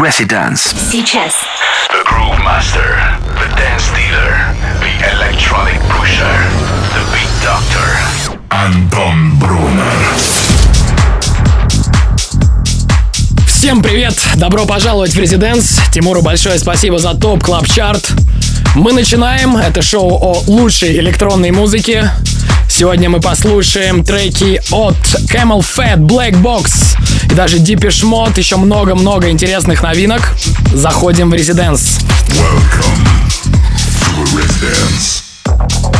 Residence. Сейчас. The Groove Master, the Dance Dealer, the Electronic Pusher, the Beat Doctor. Anton Brunner. Всем привет! Добро пожаловать в Резиденс. Тимуру большое спасибо за топ клаб чарт. Мы начинаем. Это шоу о лучшей электронной музыке. Сегодня мы послушаем треки от Camel Fat, Black Box и даже Deepish Mode. Еще много-много интересных новинок. Заходим в Резиденс. Welcome to Residence. Residence.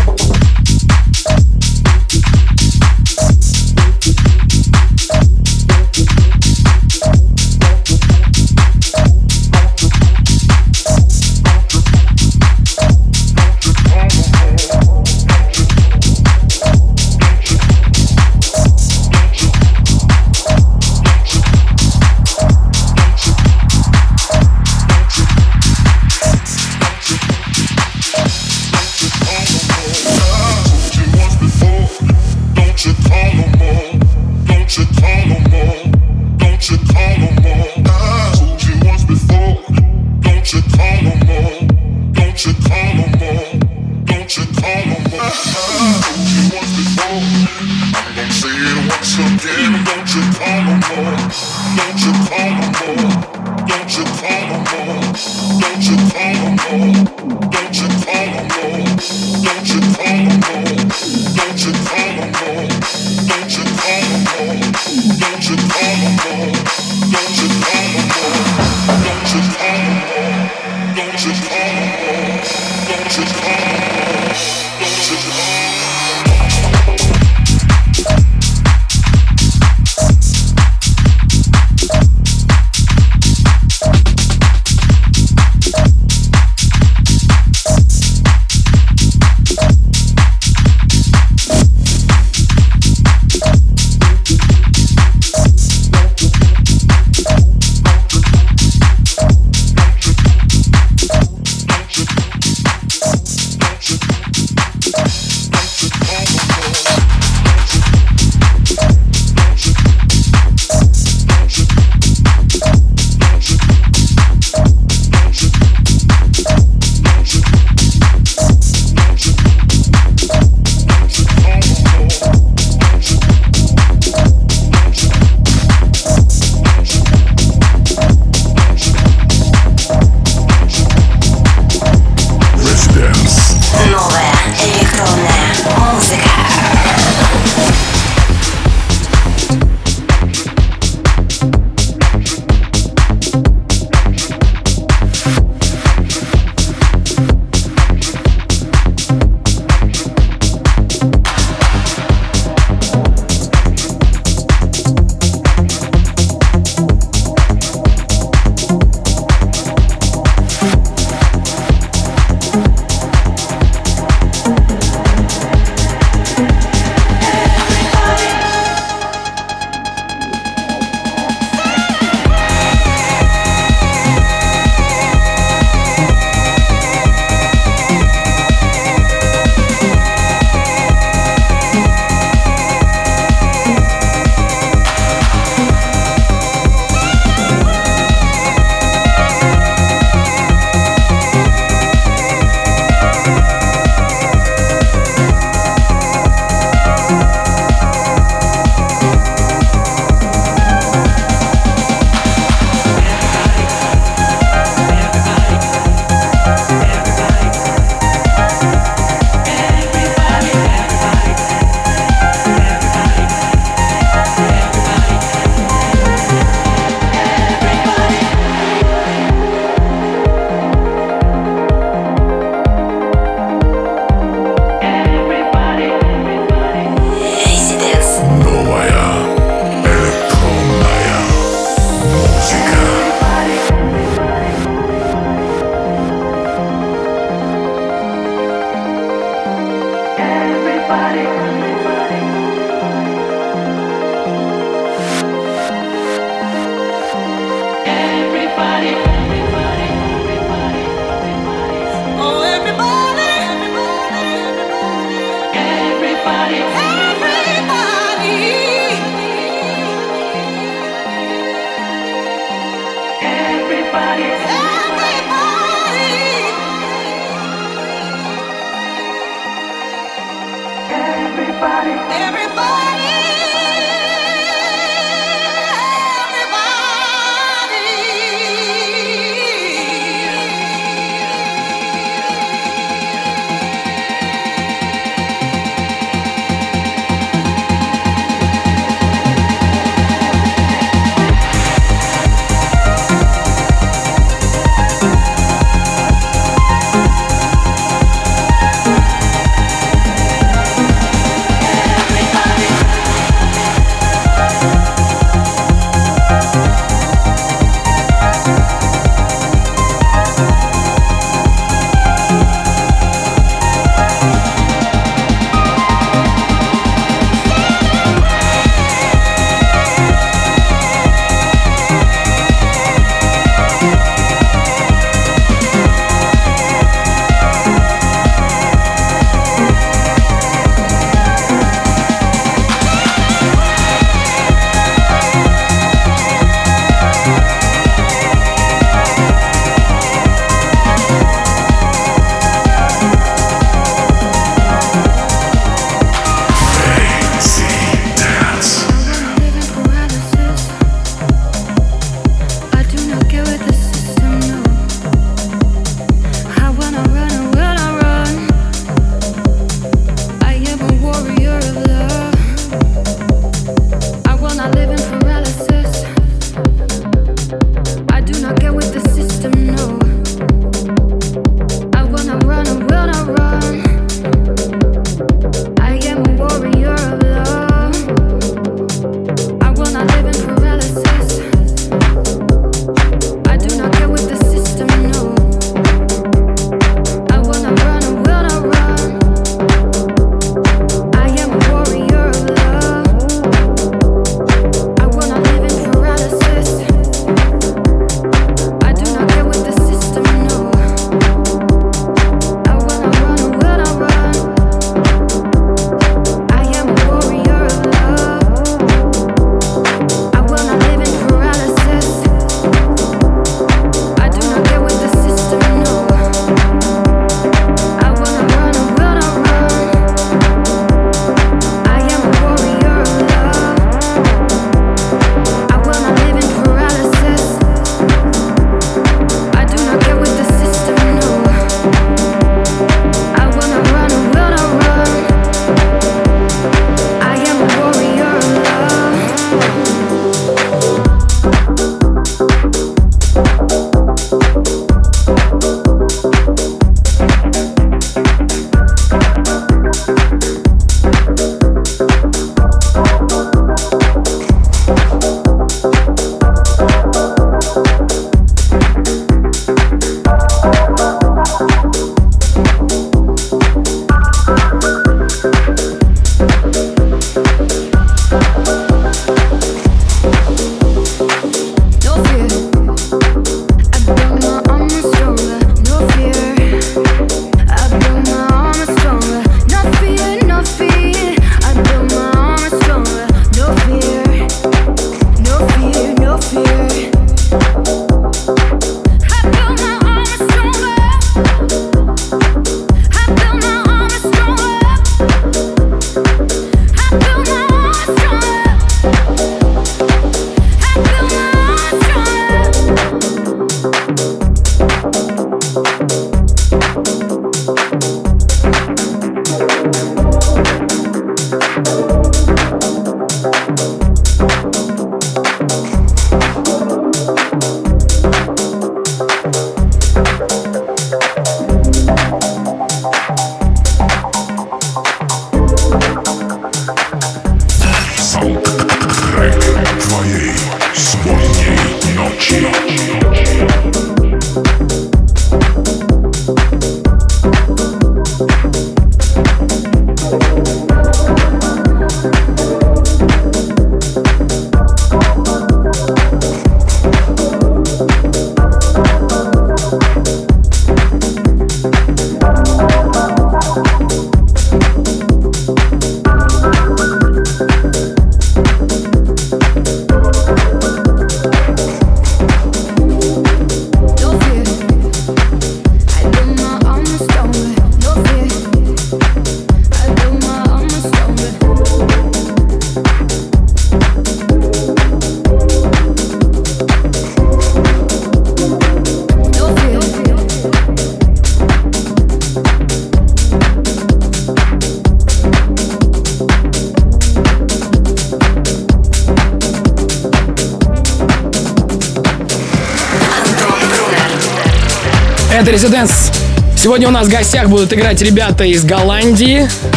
Это Резиденс. Сегодня у нас в гостях будут играть ребята из Голландии.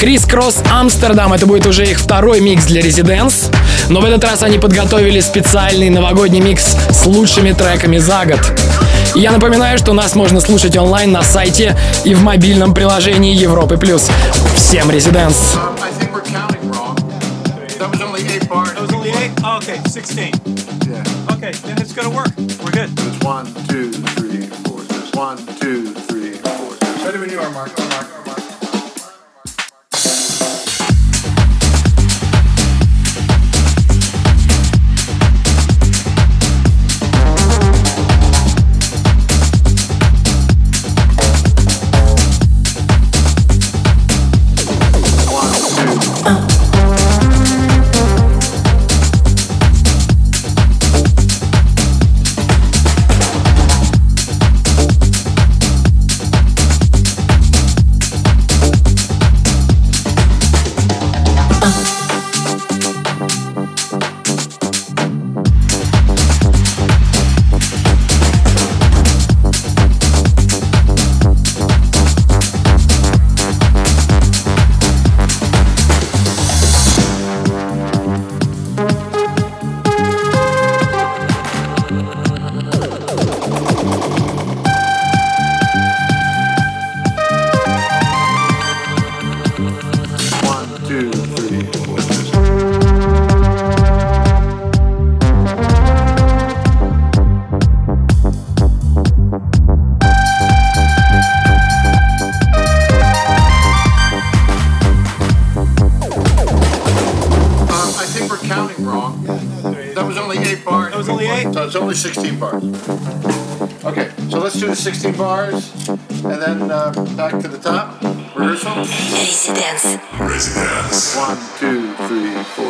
Крис Кросс Амстердам. Это будет уже их второй микс для Резиденс. Но в этот раз они подготовили специальный новогодний микс с лучшими треками за год. И я напоминаю, что нас можно слушать онлайн на сайте и в мобильном приложении Европы+. плюс. Всем Резиденс! Okay, 16. Yeah. Okay, then it's gonna work. We're good. It's one, two. One, two, three, four. Ready when you are, Mark. 16 bars. Okay, so let's do the 16 bars and then uh, back to the top. Rehearsal. Residence. Residence. One, two, three, four.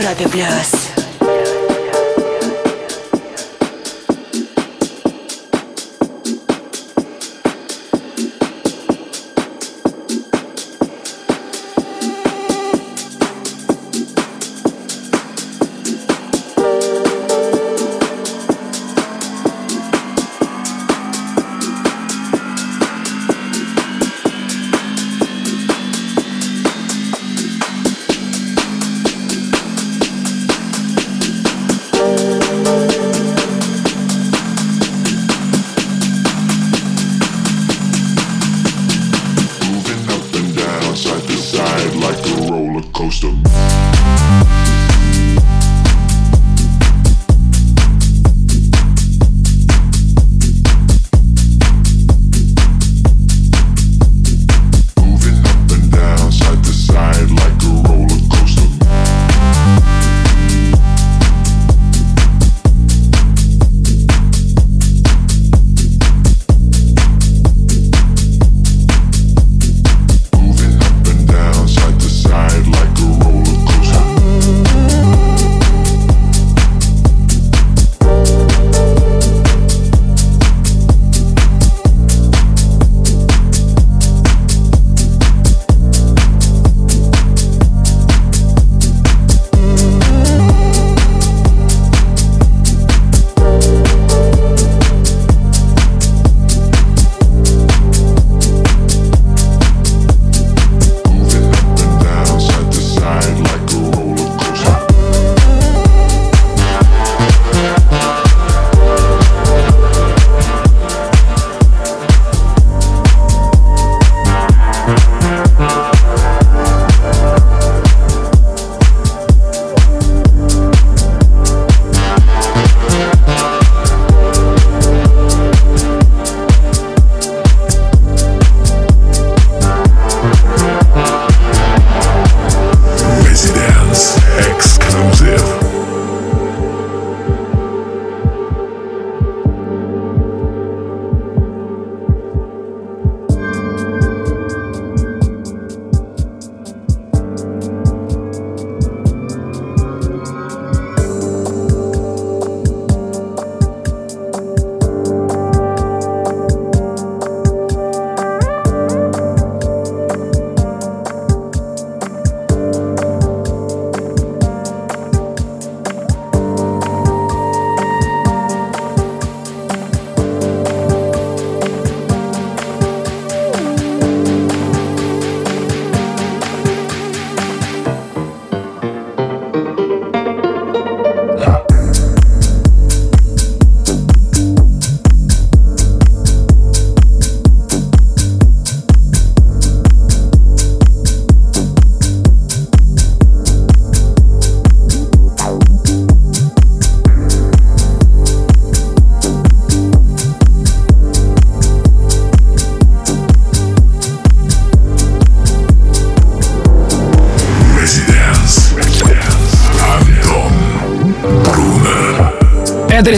i love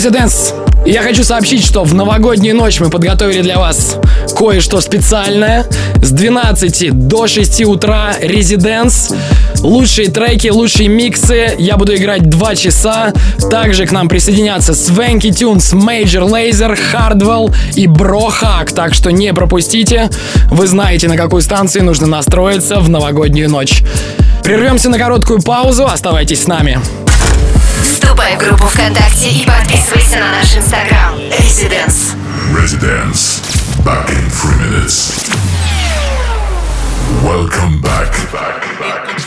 Резиденс. Я хочу сообщить, что в новогоднюю ночь мы подготовили для вас кое-что специальное. С 12 до 6 утра Резиденс. Лучшие треки, лучшие миксы. Я буду играть 2 часа. Также к нам присоединятся Свенки Тюнс, Major Laser, Hardwell и Брохак. Так что не пропустите. Вы знаете, на какую станцию нужно настроиться в новогоднюю ночь. Прервемся на короткую паузу. Оставайтесь с нами. Вступай в группу ВКонтакте и подписывайся на наш инстаграм. Residence. Residence. Back in three minutes. Welcome back. back, back.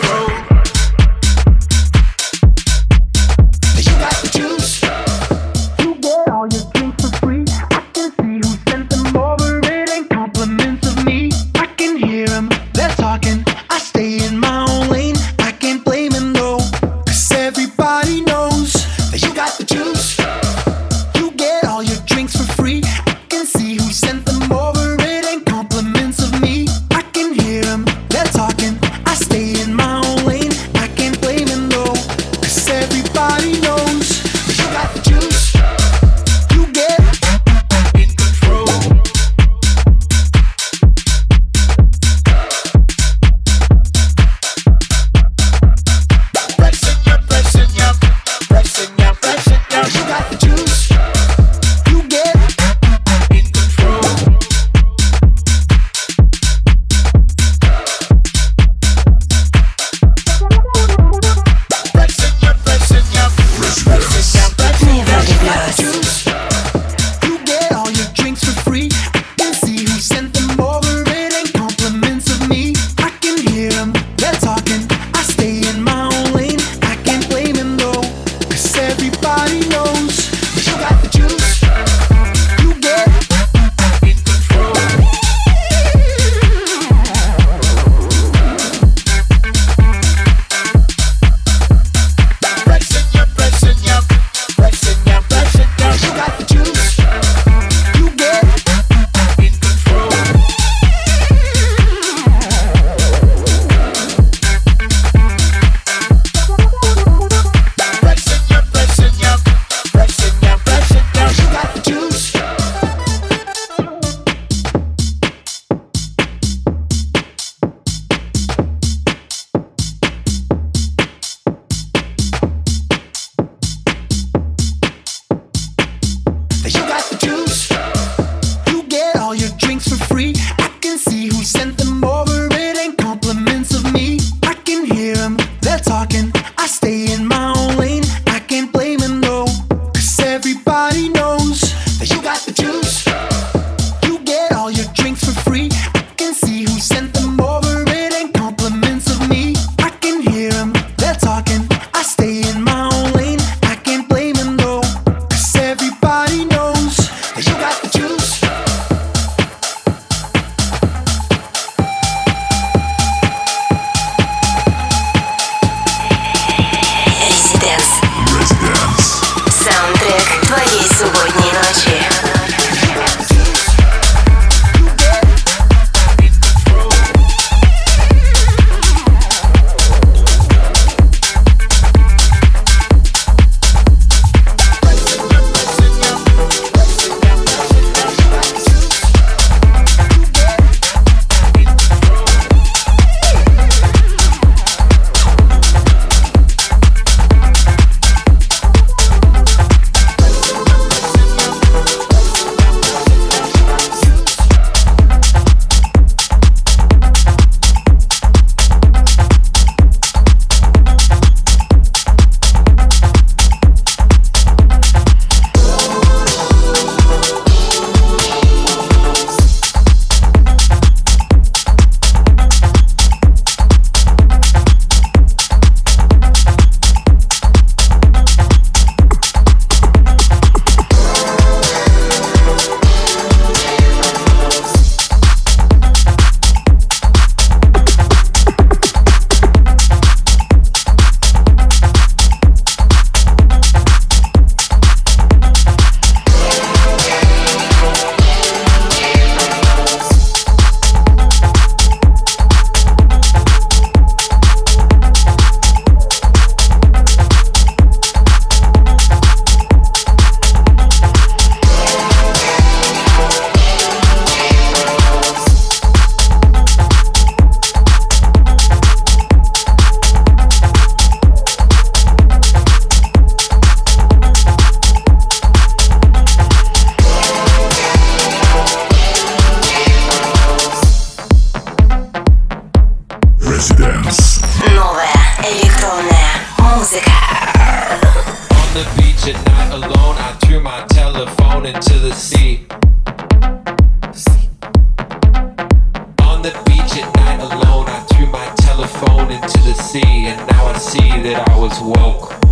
into the sea, and now I see that I was woke.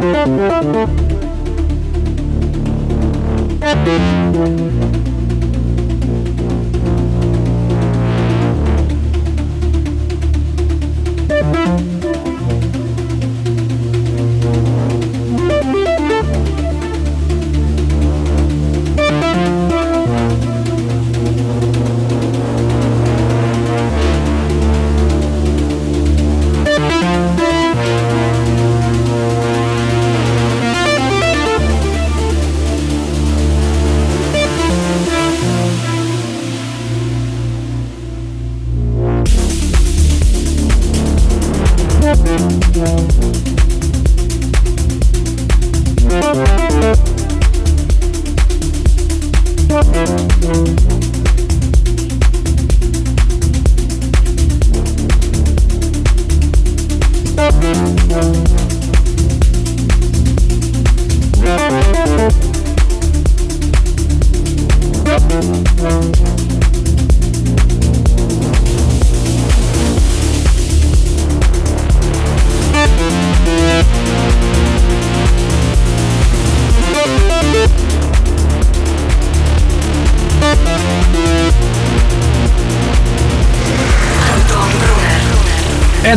Thank you.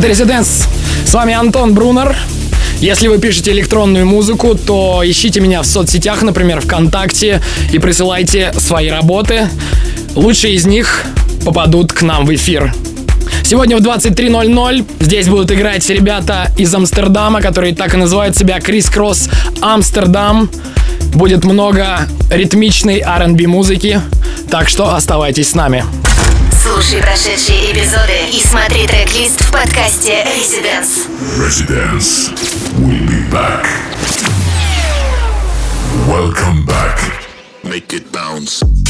Это Резиденс. С вами Антон Брунер. Если вы пишете электронную музыку, то ищите меня в соцсетях, например, ВКонтакте, и присылайте свои работы. Лучшие из них попадут к нам в эфир. Сегодня в 23.00 здесь будут играть ребята из Амстердама, которые так и называют себя Крис Кросс Амстердам. Будет много ритмичной R&B музыки, так что оставайтесь с нами. Слушай прошедшие эпизоды и смотри трек-лист в подкасте Residence. Residence. We'll be back. Welcome back. Make it bounce.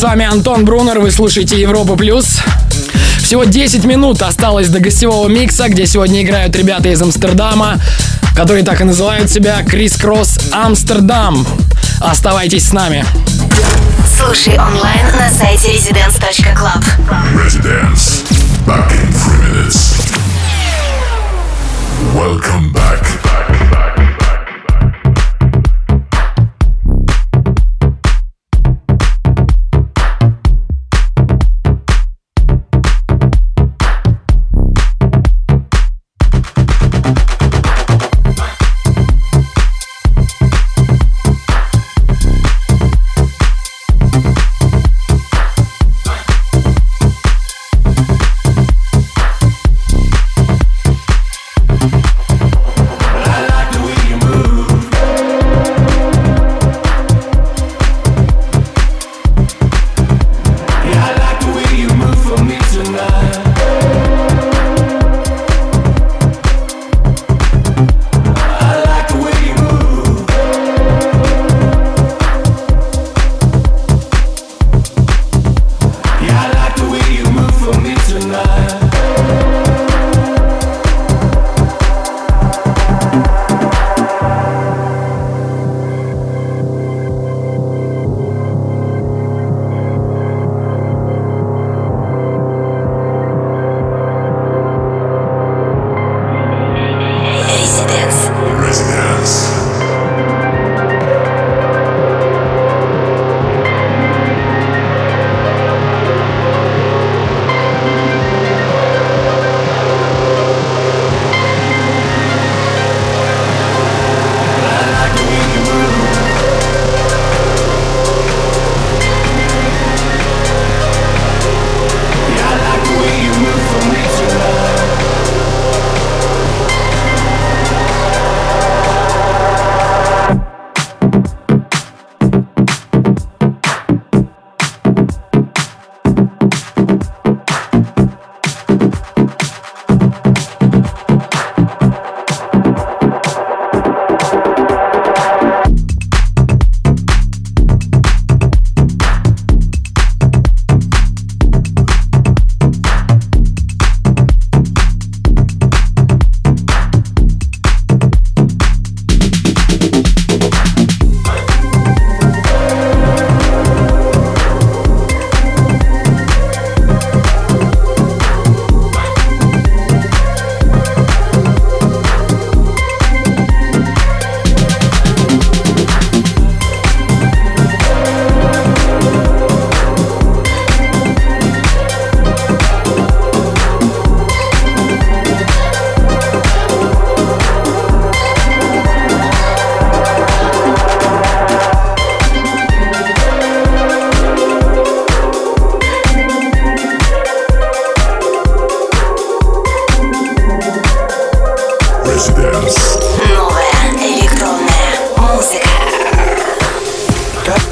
С вами Антон Брунер, вы слушаете Европа Плюс. Всего 10 минут осталось до гостевого микса, где сегодня играют ребята из Амстердама, которые так и называют себя Крис Кросс Амстердам. Оставайтесь с нами. Слушай онлайн на сайте residence.club. Residence.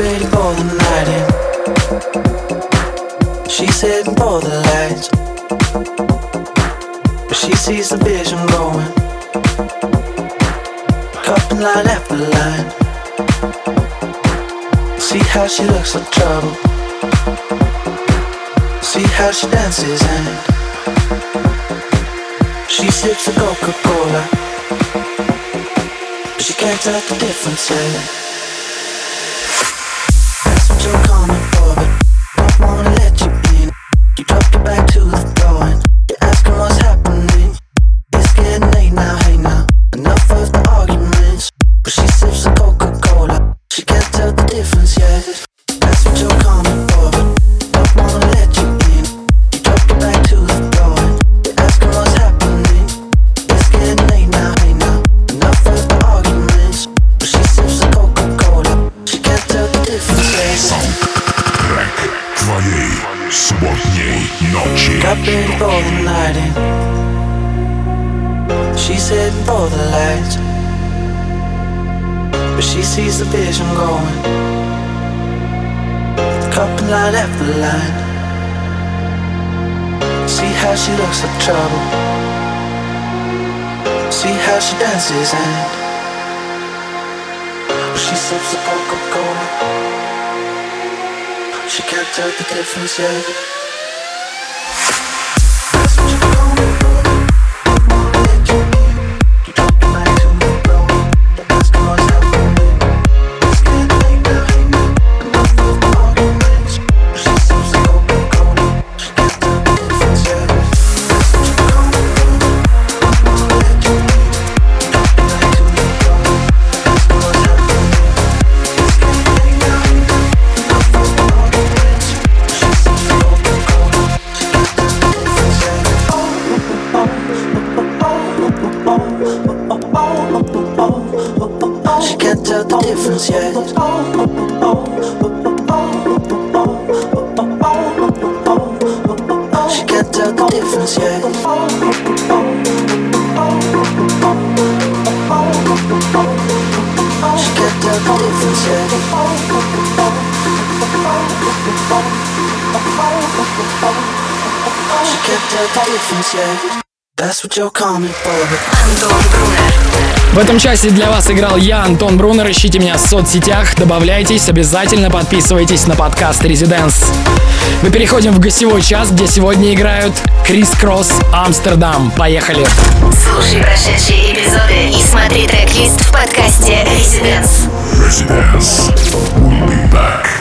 ready for the night in. She's hitting for the lights. But she sees the vision going. Cupping line after line. See how she looks like trouble. See how she dances and she sips a Coca-Cola. But she can't tell the difference don't come for, but She can't tell the difference yet. В этом часе для вас играл я, Антон Брунер. Ищите меня в соцсетях, добавляйтесь, обязательно подписывайтесь на подкаст Резиденс. Мы переходим в гостевой час, где сегодня играют Крис Кросс, Амстердам. Поехали! Слушай прошедшие эпизоды и смотри трек-лист в подкасте Резиденс. Residence. We'll be back.